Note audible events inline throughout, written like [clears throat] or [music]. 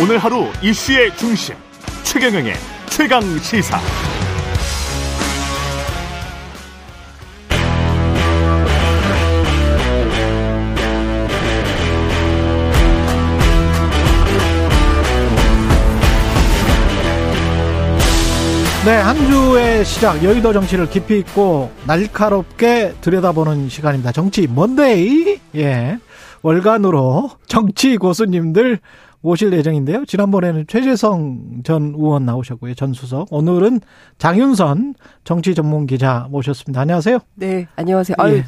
오늘 하루 이슈의 중심 최경영의 최강 시사. 네, 한 주의 시작 여의도 정치를 깊이 있고 날카롭게 들여다보는 시간입니다. 정치 먼데이. 예. 월간으로 정치 고수님들 모실 예정인데요. 지난번에는 최재성 전 의원 나오셨고요. 전 수석. 오늘은 장윤선 정치 전문 기자 모셨습니다. 안녕하세요. 네, 안녕하세요. 아유, 예.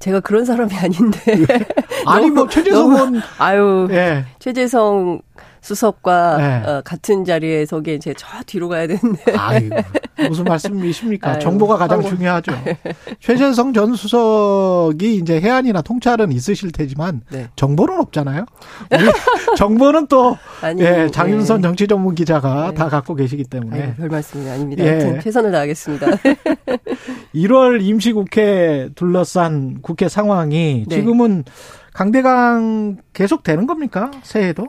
제가 그런 사람이 아닌데. [laughs] 아니, 뭐, [laughs] 최재성 의원. 아유, 예. 최재성 수석과 네. 어, 같은 자리에 서기에 이제 저 뒤로 가야 되는데. 아이 무슨 말씀이십니까? 아유, 정보가 가장 아이고. 중요하죠. 최재성 전 수석이 이제 해안이나 통찰은 있으실 테지만 네. 정보는 없잖아요. [laughs] 정보는 또 아니, 예, 장윤선 네. 정치 전문 기자가 네. 다 갖고 계시기 때문에. 아유, 별 말씀이 아닙니다. 예. 최선을 다하겠습니다. [laughs] 1월 임시국회 둘러싼 국회 상황이 네. 지금은 강대강 계속 되는 겁니까? 새해도?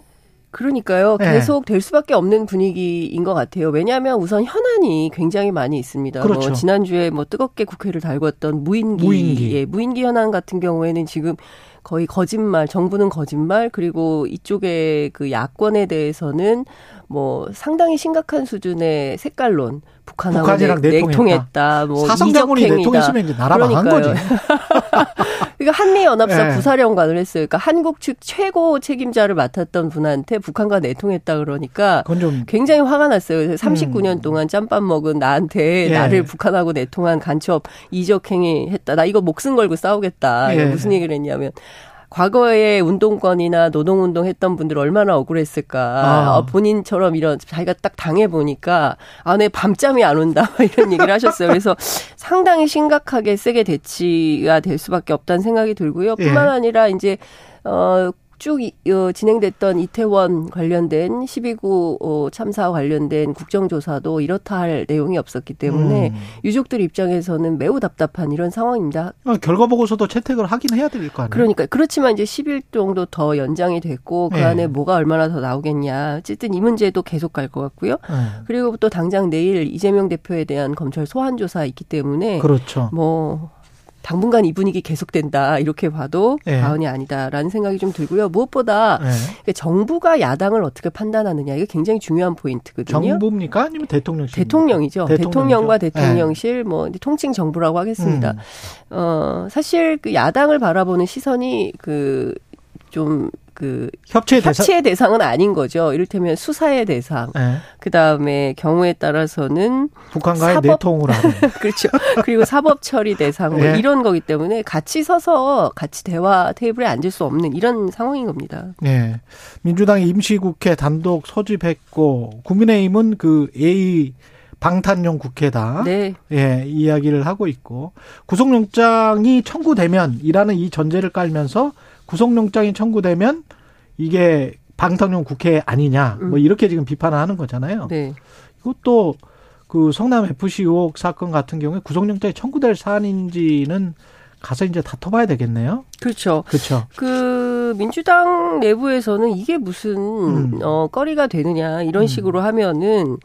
그러니까요. 네. 계속 될 수밖에 없는 분위기인 것 같아요. 왜냐하면 우선 현안이 굉장히 많이 있습니다. 뭐 그렇죠. 뭐 지난주에 뭐 뜨겁게 국회를 달궜던 무인기, 무인기. 예, 무인기 현안 같은 경우에는 지금 거의 거짓말, 정부는 거짓말, 그리고 이쪽에 그 야권에 대해서는 뭐 상당히 심각한 수준의 색깔론, 북한하고 북한이랑 내, 내통했다. 뭐 사성장군이 내통했으면 이제 나라 망한 거지. [laughs] 그러니까 한미 연합사 네. 부사령관을 했어요. 그러니까 한국 측 최고 책임자를 맡았던 분한테 북한과 내통했다 그러니까 굉장히 화가 났어요. 39년 음. 동안 짬밥 먹은 나한테 예. 나를 북한하고 내통한 간첩 이적행위 했다. 나 이거 목숨 걸고 싸우겠다. 예. 무슨 얘기를 했냐면 과거에 운동권이나 노동운동 했던 분들 얼마나 억울했을까. 아. 어, 본인처럼 이런 자기가 딱 당해 보니까 아, 내 밤잠이 안 온다. [laughs] 이런 얘기를 하셨어요. 그래서 상당히 심각하게 세게 대치가 될 수밖에 없다는 생각이 들고요. 뿐만 예. 아니라 이제, 어, 쭉 어, 진행됐던 이태원 관련된 12구 어, 참사 관련된 국정조사도 이렇다 할 내용이 없었기 때문에 음. 유족들 입장에서는 매우 답답한 이런 상황입니다. 어, 결과 보고서도 채택을 하긴 해야 될 거 아니에요? 그러니까 그렇지만 이제 10일 정도 더 연장이 됐고 그 네. 안에 뭐가 얼마나 더 나오겠냐. 어쨌든 이 문제도 계속 갈 것 같고요. 네. 그리고 또 당장 내일 이재명 대표에 대한 검찰 소환 조사 있기 때문에 그렇죠. 뭐 당분간 이 분위기 계속된다 이렇게 봐도 네. 과언이 아니다라는 생각이 좀 들고요. 무엇보다 네. 정부가 야당을 어떻게 판단하느냐 이게 굉장히 중요한 포인트거든요. 정부입니까 아니면 대통령실? 대통령이죠. 대통령이죠. 대통령과 대통령실 네. 뭐 통칭 정부라고 하겠습니다. 음. 어 사실 그 야당을 바라보는 시선이 그 좀 그 협치의, 협치의 대상? 은 아닌 거죠. 이를테면 수사의 대상. 네. 그 다음에 경우에 따라서는 북한과의 사법, 내통을 하는. [laughs] 그렇죠. 그리고 사법 처리 대상 뭐 네. 이런 거기 때문에 같이 서서 같이 대화 테이블에 앉을 수 없는 이런 상황인 겁니다. 네. 민주당이 임시국회 단독 소집했고 국민의힘은 그 A 방탄용 국회다. 네. 예, 이야기를 하고 있고 구속영장이 청구되면이라는 이 전제를 깔면서 구속영장이 청구되면 이게 방탄용 국회 아니냐 뭐 음. 이렇게 지금 비판을 하는 거잖아요. 네. 이것도 그 성남 FC 의혹 사건 같은 경우에 구속영장이 청구될 사안인지는 가서 이제 다퉈봐야 되겠네요. 그렇죠. 그렇죠. 그 민주당 내부에서는 이게 무슨 음. 어 거리가 되느냐 이런 음. 식으로 하면은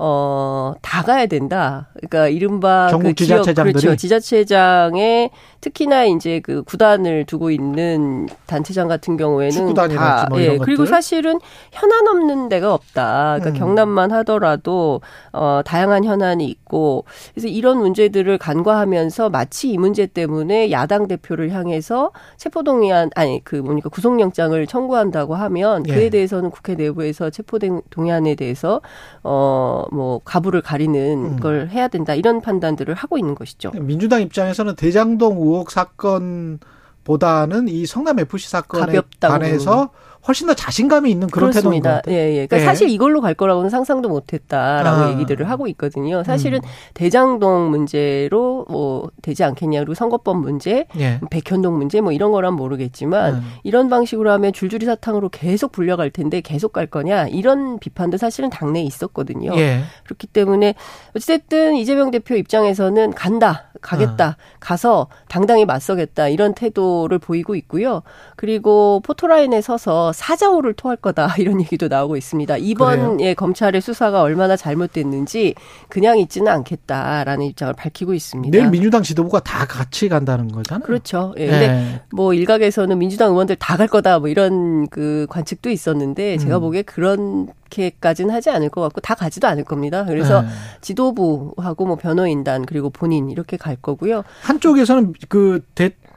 어, 다 가야 된다. 그러니까 이른바 전국 그 지자체장들이 그렇죠. 지자체장의 특히나 이제 그 구단을 두고 있는 단체장 같은 경우에는 다 뭐 예. 그리고 사실은 현안 없는 데가 없다. 그러니까 음. 경남만 하더라도 어 다양한 현안이 있고 그래서 이런 문제들을 간과하면서 마치 이 문제 때문에 야당 대표를 향해서 체포동의안 아니 그 뭡니까 구속영장을 청구한다고 하면 그에 예. 대해서는 국회 내부에서 체포동의안에 대해서 어뭐 가부를 가리는 음. 걸 해야 된다 이런 판단들을 하고 있는 것이죠. 민주당 입장에서는 대장동 의혹 사건보다는 이 성남 FC 사건에 가볍다고. 관해서 훨씬 더 자신감이 있는 그런 태도인 것 같아요. 예, 예. 그러니까 예. 사실 이걸로 갈 거라고는 상상도 못했다라고 아. 얘기들을 하고 있거든요. 사실은 음. 대장동 문제로 뭐 되지 않겠냐 그리고 선거법 문제, 예. 백현동 문제 뭐 이런 거란 모르겠지만 음. 이런 방식으로 하면 줄줄이 사탕으로 계속 불려갈 텐데 계속 갈 거냐 이런 비판도 사실은 당내에 있었거든요. 예. 그렇기 때문에 어쨌든 이재명 대표 입장에서는 간다. 가겠다. 아. 가서 당당히 맞서겠다. 이런 태도를 보이고 있고요. 그리고 포토라인에 서서 사자호를 토할 거다. [laughs] 이런 얘기도 나오고 있습니다. 이번 예, 검찰의 수사가 얼마나 잘못됐는지 그냥 있지는 않겠다라는 입장을 밝히고 있습니다. 내일 민주당 지도부가 다 같이 간다는 거잖아요. 그렇죠. 예. 근데 네. 뭐 일각에서는 민주당 의원들 다 갈 거다. 뭐 이런 그 관측도 있었는데 제가 음. 보기에 그렇게까지는 하지 않을 것 같고 다 가지도 않을 겁니다. 그래서 네. 지도부하고 뭐 변호인단 그리고 본인 이렇게 갈 거고요. 한쪽에서는 그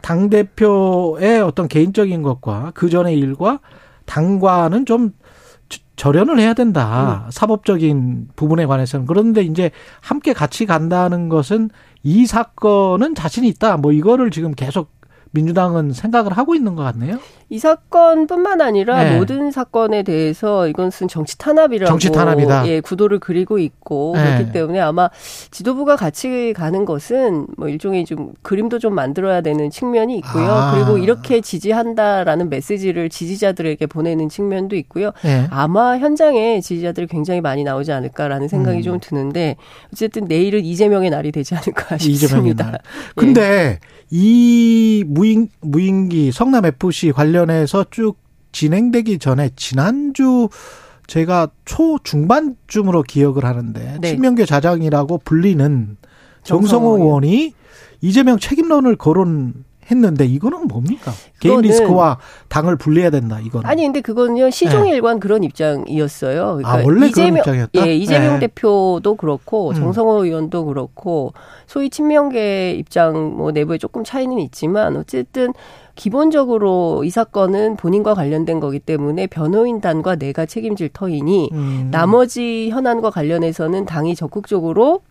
당 대표의 어떤 개인적인 것과 그 전의 일과 당과는 좀 절연을 해야 된다. 음. 사법적인 부분에 관해서는. 그런데 이제 함께 같이 간다는 것은 이 사건은 자신 있다. 뭐 이거를 지금 계속 민주당은 생각을 하고 있는 것 같네요. 이 사건뿐만 아니라 네. 모든 사건에 대해서 이것은 정치 탄압이라고 정치 탄압이다. 예, 구도를 그리고 있고 네. 그렇기 때문에 아마 지도부가 같이 가는 것은 뭐 일종의 좀 그림도 좀 만들어야 되는 측면이 있고요. 아. 그리고 이렇게 지지한다라는 메시지를 지지자들에게 보내는 측면도 있고요. 네. 아마 현장에 지지자들이 굉장히 많이 나오지 않을까라는 생각이 음. 좀 드는데 어쨌든 내일은 이재명의 날이 되지 않을까 싶습니다. 근데 예. 이 무인 무인기 성남 FC 관련 해서 쭉 진행되기 전에 지난주 제가 초 중반쯤으로 기억을 하는데 네. 친명계 자장이라고 불리는 정성호 의원이 이재명 책임론을 거론 했는데 이거는 뭡니까? 개인 리스크와 당을 분리해야 된다. 이거는 아니 근데 그거는요 시종일관 네. 그런 입장이었어요. 아, 그러니까 아 원래 이재명, 그런 입장이었다. 예, 이재명 네. 대표도 그렇고 음. 정성호 의원도 그렇고 소위 친명계 입장 뭐 내부에 조금 차이는 있지만 어쨌든 기본적으로 이 사건은 본인과 관련된 거기 때문에 변호인단과 내가 책임질 터이니 음. 나머지 현안과 관련해서는 당이 적극적으로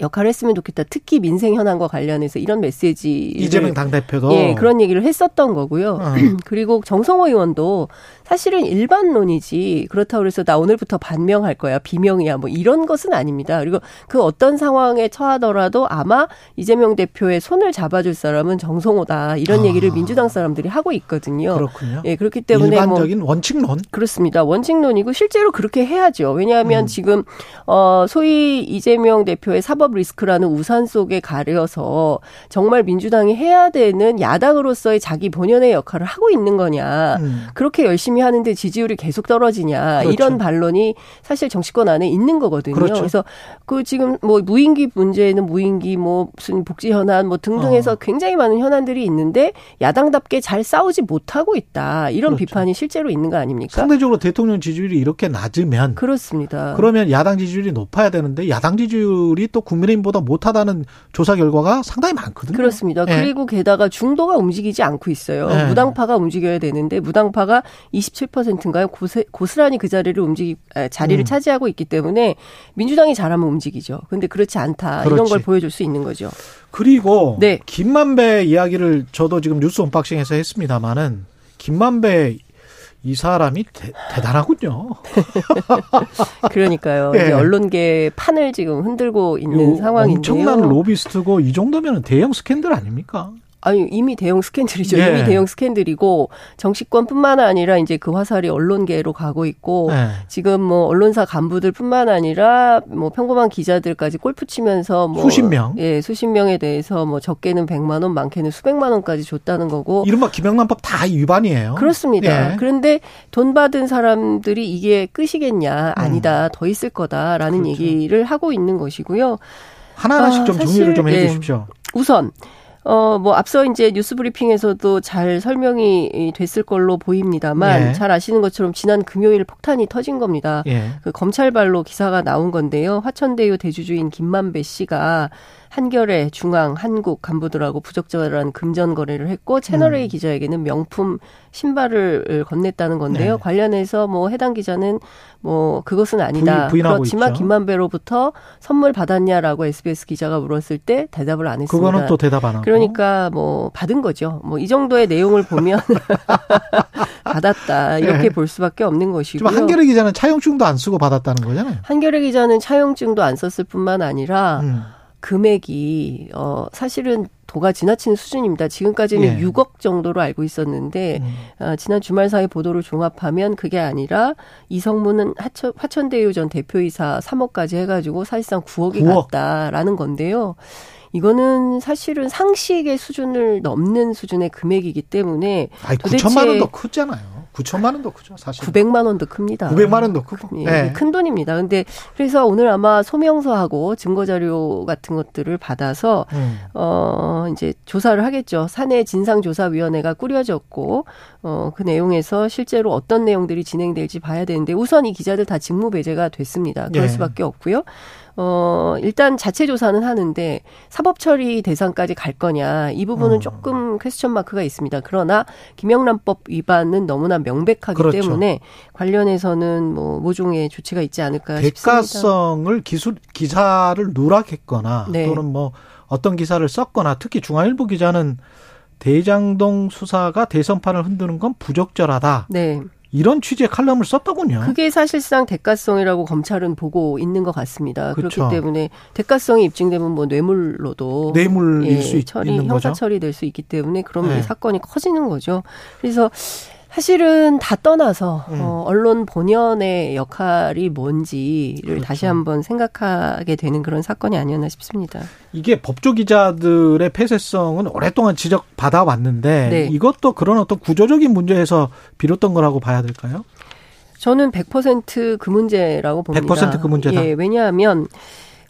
역할을 했으면 좋겠다. 특히 민생 현안과 관련해서 이런 메시지 이재명 당 대표도 예 그런 얘기를 했었던 거고요. 어. [clears throat] 그리고 정성호 의원도 사실은 일반론이지 그렇다고 해서 나 오늘부터 반명할 거야 비명이야 뭐 이런 것은 아닙니다. 그리고 그 어떤 상황에 처하더라도 아마 이재명 대표의 손을 잡아줄 사람은 정성호다 이런 아. 얘기를 민주당 사람들이 하고 있거든요. 그렇군요. 예 그렇기 때문에 뭐 일반적인 뭐 원칙론 그렇습니다. 원칙론이고 실제로 그렇게 해야죠. 왜냐하면 음. 지금 어 소위 이재명 대표의 사법 리스크라는 우산 속에 가려서 정말 민주당이 해야 되는 야당으로서의 자기 본연의 역할을 하고 있는 거냐 음. 그렇게 열심히 열심히 하는데 지지율이 계속 떨어지냐 그렇죠. 이런 반론이 사실 정치권 안에 있는 거거든요. 그렇죠. 그래서그 지금 뭐 무인기 문제는 무인기 뭐 무슨 복지 현안 뭐 등등해서 어. 굉장히 많은 현안들이 있는데 야당답게 잘 싸우지 못하고 있다 이런 그렇죠. 비판이 실제로 있는 거 아닙니까? 상대적으로 대통령 지지율이 이렇게 낮으면 그렇습니다. 그러면 야당 지지율이 높아야 되는데 야당 지지율이 또 국 민의힘보다 못하다는 조사 결과가 상당히 많거든요. 그렇습니다. 네. 그리고 게다가 중도가 움직이지 않고 있어요. 네. 무당파가 움직여야 되는데 무당파가 27%인가요? 고스, 고스란히 그 자리를 움직이 자리를 음. 차지하고 있기 때문에 민주당이 잘하면 움직이죠. 근데 그렇지 않다. 그렇지. 이런 걸 보여줄 수 있는 거죠. 그리고 네. 김만배 이야기를 저도 지금 뉴스 언박싱에서 했습니다마는 김만배 이 사람이 대, 단하군요 [laughs] 그러니까요. 네. 이제 언론계 판을 지금 흔들고 있는 상황인데요. 엄청난 로비스트고 이 정도면 대형 스캔들 아닙니까? 아니 이미 대형 스캔들이죠. 네. 이미 대형 스캔들이고 정치권뿐만 아니라 이제 그 화살이 언론계로 가고 있고 네. 지금 뭐 언론사 간부들뿐만 아니라 뭐 평범한 기자들까지 골프 치면서 뭐 수십 명, 예, 수십 명에 대해서 뭐 적게는 100만 원, 많게는 수백만 원까지 줬다는 거고 이른바 김영란법 다 위반이에요. 그렇습니다. 네. 그런데 돈 받은 사람들이 이게 끝이겠냐? 아니다. 음. 더 있을 거다라는 그렇죠. 얘기를 하고 있는 것이고요. 하나하나씩 아, 좀 정리를 좀 해주십시오. 네. 우선 어, 뭐, 앞서 이제 뉴스 브리핑에서도 잘 설명이 됐을 걸로 보입니다만, 예. 잘 아시는 것처럼 지난 금요일 폭탄이 터진 겁니다. 예. 그 검찰발로 기사가 나온 건데요. 화천대유 대주주인 김만배 씨가 한겨레, 중앙, 한국 간부들하고 부적절한 금전 거래를 했고 채널A 음. 기자에게는 명품 신발을 건넸다는 건데요. 네. 관련해서 뭐 해당 기자는 뭐 그것은 아니다. 부인, 그렇지만 있죠. 김만배로부터 선물 받았냐라고 SBS 기자가 물었을 때 대답을 안 했습니다. 그거는 또 대답 안 하고. 그러니까 뭐 받은 거죠. 뭐 이 정도의 내용을 보면 [laughs] 받았다 이렇게 네. 볼 수밖에 없는 것이고. 한겨레 기자는 차용증도 안 쓰고 받았다는 거잖아요. 한겨레 기자는 차용증도 안 썼을 뿐만 아니라. 음. 금액이 어 사실은 도가 지나치는 수준입니다. 지금까지는 예. 6억 정도로 알고 있었는데 음. 어, 지난 주말 사이 보도를 종합하면 그게 아니라 이성문은 하천, 화천대유 전 대표이사 3억까지 해가지고 사실상 9억이 9억. 갔다라는 건데요. 이거는 사실은 상식의 수준을 넘는 수준의 금액이기 때문에 아니, 9천만 원도 크잖아요. 9천만 원도 크죠, 사실. 900만 원도 큽니다. 900만 원도 크고. 예, 네. 큰 돈입니다. 근데 그래서 오늘 아마 소명서하고 증거 자료 같은 것들을 받아서 음. 어 이제 조사를 하겠죠. 사내 진상 조사 위원회가 꾸려졌고 어그 내용에서 실제로 어떤 내용들이 진행될지 봐야 되는데 우선 이 기자들 다 직무 배제가 됐습니다. 그럴 네. 수밖에 없고요. 어, 일단 자체 조사는 하는데 사법 처리 대상까지 갈 거냐 이 부분은 음. 조금 퀘스천 마크가 있습니다. 그러나 김영란법 위반은 너무나 명백하기 그렇죠. 때문에 관련해서는 뭐 모종의 조치가 있지 않을까 대가성을 싶습니다. 기술 기사를 누락했거나 네. 또는 뭐 어떤 기사를 썼거나 특히 중앙일보 기자는 대장동 수사가 대선판을 흔드는 건 부적절하다. 네. 이런 취지의 칼럼을 썼더군요. 그게 사실상 대가성이라고 검찰은 보고 있는 것 같습니다. 그렇죠. 그렇기 때문에 대가성이 입증되면 뭐 뇌물로도 뇌물일 예, 수 처리, 있는 형사. 처리될 수 있기 때문에 그러면 네. 사건이 커지는 거죠. 그래서 사실은 다 떠나서 음. 어, 언론 본연의 역할이 뭔지를 그렇죠. 다시 한번 생각하게 되는 그런 사건이 아니었나 싶습니다. 이게 법조 기자들의 폐쇄성은 오랫동안 지적받아 왔는데 네. 이것도 그런 어떤 구조적인 문제에서 비롯된 거라고 봐야 될까요? 저는 100%그 문제라고 봅니다. 100%그 문제다. 예, 왜냐하면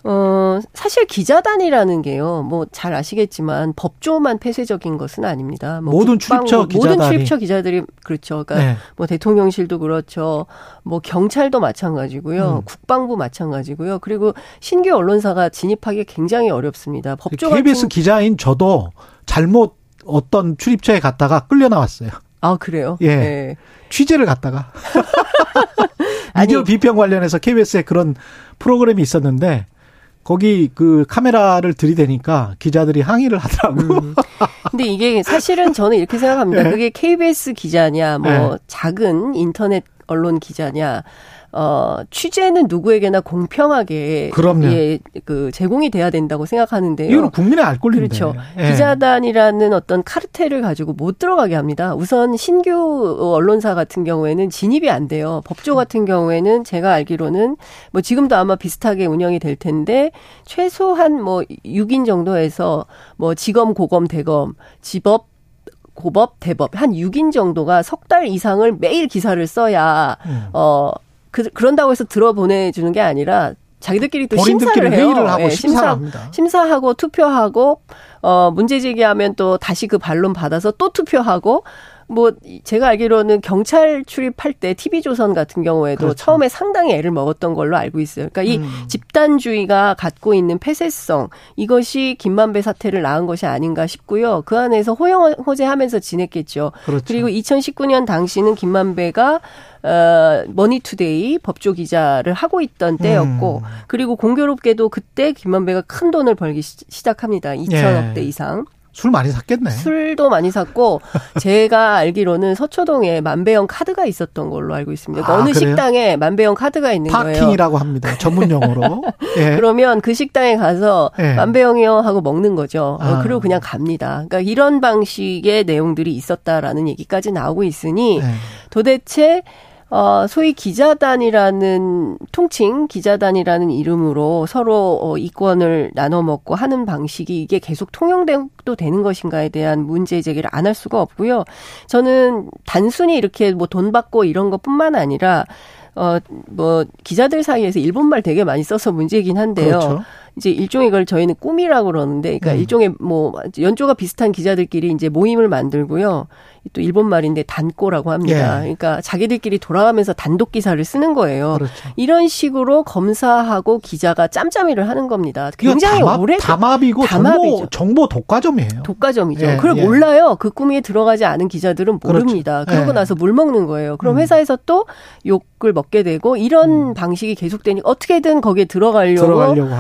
어, 사실 기자단이라는 게요, 뭐 잘 아시겠지만 법조만 폐쇄적인 것은 아닙니다. 뭐 모든 출입처 기자들이 모든 출입처 기자들이 그렇죠. 그러니까 네. 뭐 대통령실도 그렇죠. 뭐 경찰도 마찬가지고요. 음. 국방부 마찬가지고요. 그리고 신규 언론사가 진입하기 굉장히 어렵습니다. 법조 KBS 같은... 기자인 저도 잘못 어떤 출입처에 갔다가 끌려 나왔어요. 아 그래요? 예. 네. 취재를 갔다가 [laughs] [laughs] 미디어 비평 관련해서 KBS에 그런 프로그램이 있었는데 거기 그 카메라를 들이대니까 기자들이 항의를 하더라고. 음. 근데 이게 사실은 저는 이렇게 생각합니다. 네. 그게 KBS 기자냐, 뭐 네. 작은 인터넷 언론 기자냐, 어, 취재는 누구에게나 공평하게 그럼요. 예, 그 제공이 돼야 된다고 생각하는데요. 이건 국민의 알 권리인데. 그렇죠. 예. 기자단이라는 어떤 카르텔을 가지고 못 들어가게 합니다. 우선 신규 언론사 같은 경우에는 진입이 안 돼요. 법조 같은 경우에는 제가 알기로는 뭐 지금도 아마 비슷하게 운영이 될 텐데 최소한 뭐 6인 정도에서 뭐 지검, 고검, 대검, 지법 고법, 대법 한 6인 정도가 석 달 이상을 매일 기사를 써야 음. 어 그, 그런다고 해서 들어보내주는 게 아니라 자기들끼리 또 심사를 해요. 회의를 하고 네, 심사. 심사하고 투표하고 어 문제 제기하면 또 다시 그 반론 받아서 또 투표하고 뭐 제가 알기로는 경찰 출입할 때 TV조선 같은 경우에도 그렇죠. 처음에 상당히 애를 먹었던 걸로 알고 있어요. 그러니까 이 음. 집단주의가 갖고 있는 폐쇄성 이것이 김만배 사태를 낳은 것이 아닌가 싶고요. 그 안에서 호영호재하면서 지냈겠죠. 그렇죠. 그리고 2019년 당시는 김만배가 어, 머니투데이 법조 기자를 하고 있던 때였고, 음. 그리고 공교롭게도 그때 김만배가 큰 돈을 벌기 시 작합니다. 2천억대 예. 이상. 술 많이 샀겠네. 술도 많이 샀고 제가 알기로는 서초동에 만배영 카드가 있었던 걸로 알고 있습니다. 그러니까 아, 어느 그래요? 식당에 만배영 카드가 있는 parking이라고 거예요. parking이라고 합니다. 전문 용어로. [laughs] 예. 그러면 그 식당에 가서 예. 만배영이요 하고 먹는 거죠. 아. 그리고 그냥 갑니다. 그러니까 이런 방식의 내용들이 있었다라는 얘기까지 나오고 있으니 예. 도대체 어, 소위 기자단이라는 통칭 기자단이라는 이름으로 서로 어, 이권을 나눠 먹고 하는 방식이 이게 계속 통용돼도 되는 것인가에 대한 문제 제기를 안 할 수가 없고요. 저는 단순히 이렇게 뭐 돈 받고 이런 것뿐만 아니라 어, 뭐, 기자들 사이에서 일본말 되게 많이 써서 문제이긴 한데요. 그렇죠. 이제 일종의 걸 저희는 꿈이라고 그러는데, 그러니까 음. 일종의 뭐, 연조가 비슷한 기자들끼리 이제 모임을 만들고요. 또 일본 말인데 단꼬라고 합니다. 예. 그러니까 자기들끼리 돌아가면서 단독 기사를 쓰는 거예요. 그렇죠. 이런 식으로 검사하고 기자가 짬짬이를 하는 겁니다. 굉장히 담합, 오래 담합이고 담합이죠. 정보, 정보 독과점이에요. 독과점이죠. 예. 그걸 예. 몰라요. 그 꿈에 들어가지 않은 기자들은 그렇죠. 모릅니다. 그렇죠. 그러고 예. 나서 물 먹는 거예요. 그럼 음. 회사에서 또 욕을 먹게 되고 이런 음. 방식이 계속되니 어떻게든 거기에 들어가려고, 들어가려고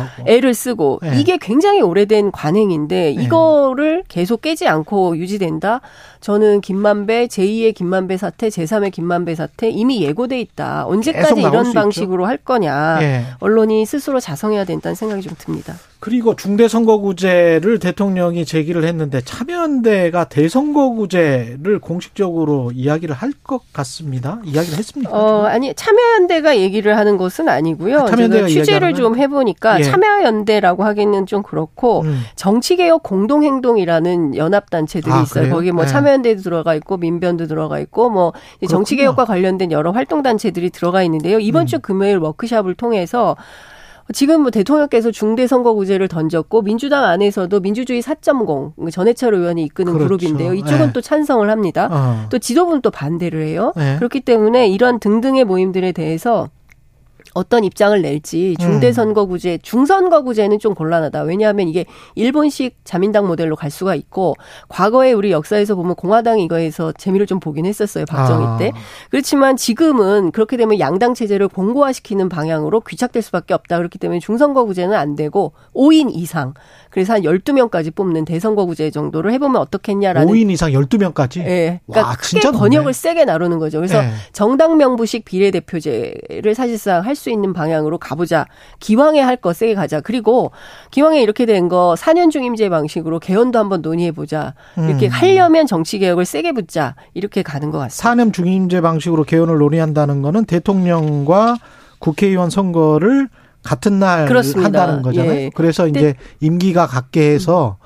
애를 쓰고 예. 이게 굉장히 오래된 관행인데 예. 이거를 계속 깨지 않고 유지된다. 저는 김만배 제2의 김만배 사태, 제3의 김만배 사태 이미 예고돼 있다. 언제까지 이런 방식으로 있죠. 할 거냐. 예. 언론이 스스로 자성해야 된다는 생각이 좀 듭니다. 그리고 중대선거구제를 대통령이 제기를 했는데 참여연대가 대선거구제를 공식적으로 이야기를 할 것 같습니다. 이야기를 했습니까? 어, 아니 참여연대가 얘기를 하는 것은 아니고요. 아, 제가 취재를 좀 해보니까 예. 참여연대라고 하기는 좀 그렇고 음. 정치개혁 공동행동이라는 연합단체들이 아, 있어요. 그래요? 거기 뭐 네. 참여연대도 들어가 있고 민변도 들어가 있고 뭐 정치개혁과 관련된 여러 활동단체들이 들어가 있는데요. 이번 음. 주 금요일 워크샵을 통해서 지금 뭐 대통령께서 중대선거구제를 던졌고 민주당 안에서도 민주주의 4.0 전해철 의원이 이끄는 그렇죠. 그룹인데요. 이쪽은 네. 또 찬성을 합니다. 어. 또 지도부는 또 반대를 해요. 네. 그렇기 때문에 이런 등등의 모임들에 대해서 어떤 입장을 낼지 중대선거구제, 음. 중선거구제는 좀 곤란하다. 왜냐하면 이게 일본식 자민당 모델로 갈 수가 있고 과거에 우리 역사에서 보면 공화당이 이거에서 재미를 좀 보긴 했었어요. 박정희 아. 때. 그렇지만 지금은 그렇게 되면 양당 체제를 공고화시키는 방향으로 귀착될 수밖에 없다. 그렇기 때문에 중선거구제는 안 되고 5인 이상 그래서 한 12명까지 뽑는 대선거구제 정도를 해보면 어떻겠냐라는 5인 이상 12명까지? 예. 네. 그러니까 와, 크게 번역을 세게 나누는 거죠. 그래서 네. 정당 명부식 비례대표제를 사실상 할수 있는 방향으로 가보자. 기왕에 할 거 세게 가자. 그리고 기왕에 이렇게 된 거 4년 중임제 방식으로 개헌도 한번 논의해보자. 이렇게 음. 하려면 정치 개혁을 세게 붙자. 이렇게 가는 것 같습니다. 4년 중임제 방식으로 개헌을 논의한다는 거는 대통령과 국회의원 선거를 같은 날 그렇습니다. 한다는 거잖아요. 예. 그래서 이제 임기가 같게 해서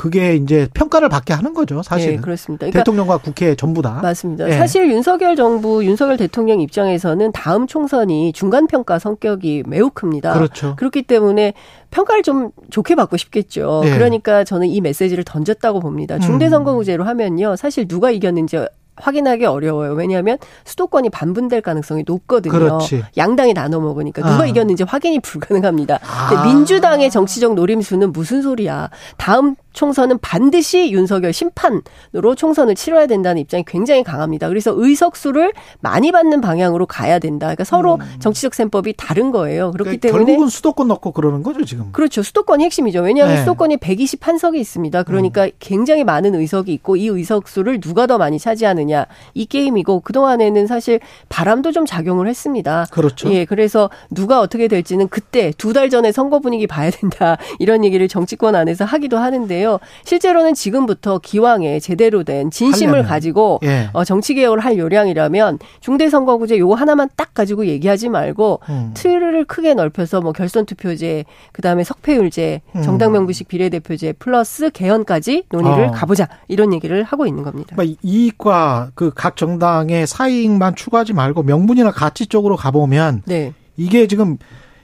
그게 이제 평가를 받게 하는 거죠, 사실은. 네, 그렇습니다. 그러니까 대통령과 국회 전부 다. 맞습니다. 네. 사실 윤석열 정부, 윤석열 대통령 입장에서는 다음 총선이 중간 평가 성격이 매우 큽니다. 그렇죠. 그렇기 때문에 평가를 좀 좋게 받고 싶겠죠. 네. 그러니까 저는 이 메시지를 던졌다고 봅니다. 중대선거구제로 하면요, 사실 누가 이겼는지 확인하기 어려워요. 왜냐하면 수도권이 반분될 가능성이 높거든요. 그렇지. 양당이 나눠 먹으니까 누가 아. 이겼는지 확인이 [laughs] 불가능합니다. 아. 민주당의 정치적 노림수는 무슨 소리야? 다음 총선은 반드시 윤석열 심판으로 총선을 치러야 된다는 입장이 굉장히 강합니다. 그래서 의석수를 많이 받는 방향으로 가야 된다. 그러니까 서로 음. 정치적 셈법이 다른 거예요. 그렇기 그러니까 때문에 결국은 수도권 넣고 그러는 거죠 지금. 그렇죠. 수도권이 핵심이죠. 왜냐하면 네. 수도권이 121석이 있습니다. 그러니까 음. 굉장히 많은 의석이 있고 이 의석수를 누가 더 많이 차지하느냐 이 게임이고 그 동안에는 사실 바람도 좀 작용을 했습니다. 그렇죠. 예, 그래서 누가 어떻게 될지는 그때 두 달 전에 선거 분위기 봐야 된다 [laughs] 이런 얘기를 정치권 안에서 하기도 하는데. 있는데요. 실제로는 지금부터 기왕에 제대로 된 진심을 하려면. 가지고 예. 어, 정치 개혁을 할 요량이라면 중대 선거구제 요거 하나만 딱 가지고 얘기하지 말고 음. 틀을 크게 넓혀서 뭐 결선 투표제, 그다음에 석패율제, 음. 정당 명부식 비례대표제 플러스 개헌까지 논의를 어. 가보자 이런 얘기를 하고 있는 겁니다. 그러니까 그 각 정당의 사이익만 추구하지 말고 명분이나 가치 쪽으로 가보면 네. 이게 지금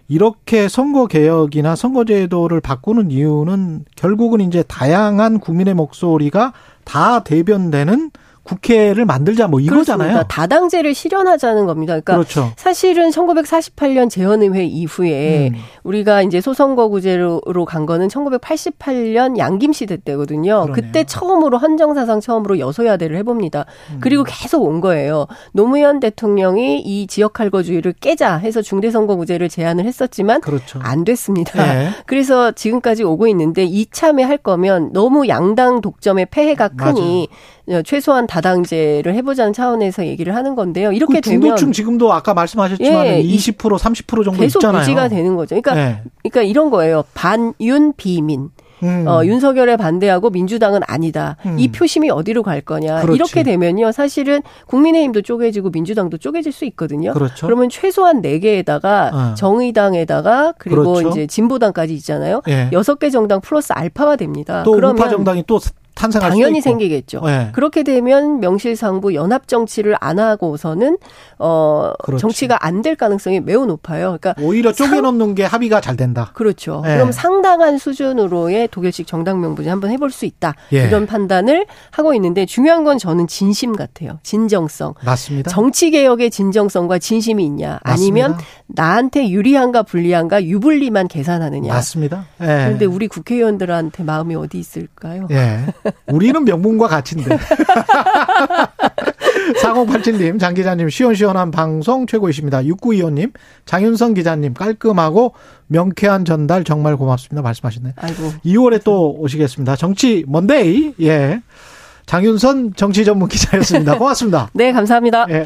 이렇게 선거 개혁이나 선거 제도를 바꾸는 이유는 결국은 이제 다양한 국민의 목소리가 다 대변되는 국회를 만들자 뭐 이거잖아요. 그렇습니다. 다당제를 실현하자는 겁니다. 그러니까 그렇죠. 사실은 1948년 재헌의회 이후에 음. 우리가 이제 소선거구제로 간 거는 1988년 양김 시대 때거든요. 그러네요. 그때 처음으로 헌정사상 처음으로 여소야대를 해봅니다. 음. 그리고 계속 온 거예요. 노무현 대통령이 이 지역 할거주의를 깨자 해서 중대선거구제를 제안을 했었지만 그렇죠. 안 됐습니다. 네. [laughs] 그래서 지금까지 오고 있는데 이참에 할 거면 너무 양당 독점의 폐해가 크니 맞아요. 어, 최소한 다당제를 해보자는 차원에서 얘기를 하는 건데요. 이렇게 그 중도층 되면 지금도 아까 말씀하셨지만 예, 20% 30% 정도 계속 있잖아요. 유지가 되는 거죠. 그러니까 네. 그러니까 이런 거예요. 반윤 비민. 음. 어, 윤석열에 반대하고 민주당은 아니다. 음. 이 표심이 어디로 갈 거냐. 그렇지. 이렇게 되면요. 사실은 국민의힘도 쪼개지고 민주당도 쪼개질 수 있거든요. 그렇죠. 그러면 최소한 4개에다가 어. 정의당에다가 그리고 그렇죠. 이제 진보당까지 있잖아요. 예. 6개 정당 플러스 알파가 됩니다. 또 그러면 우파 정당이 또 탄생할 당연히 생기겠죠. 네. 그렇게 되면 명실상부 연합 정치를 안 하고서는 어 그렇지. 정치가 안 될 가능성이 매우 높아요. 그러니까 오히려 쪼개놓는 게 합의가 잘 된다. 그렇죠. 네. 그럼 상당한 수준으로의 독일식 정당 명분이 한번 해볼 수 있다. 예. 이런 판단을 하고 있는데 중요한 건 저는 진심 같아요. 진정성. 맞습니다. 정치 개혁의 진정성과 진심이 있냐, 아니면 맞습니다. 나한테 유리한가 불리한가 유불리만 계산하느냐. 맞습니다. 예. 그런데 우리 국회의원들한테 마음이 어디 있을까요? 예. [laughs] 우리는 명분과 가치인데. 4087님, [laughs] 장 기자님, 시원시원한 방송 최고이십니다. 6925님, 장윤성 기자님, 깔끔하고 명쾌한 전달 정말 고맙습니다. 말씀하셨네요. 아이고. 2월에 또 오시겠습니다. 정치 먼데이, 예. 장윤선 정치 전문 기자였습니다. 고맙습니다. [laughs] 네, 감사합니다. 예.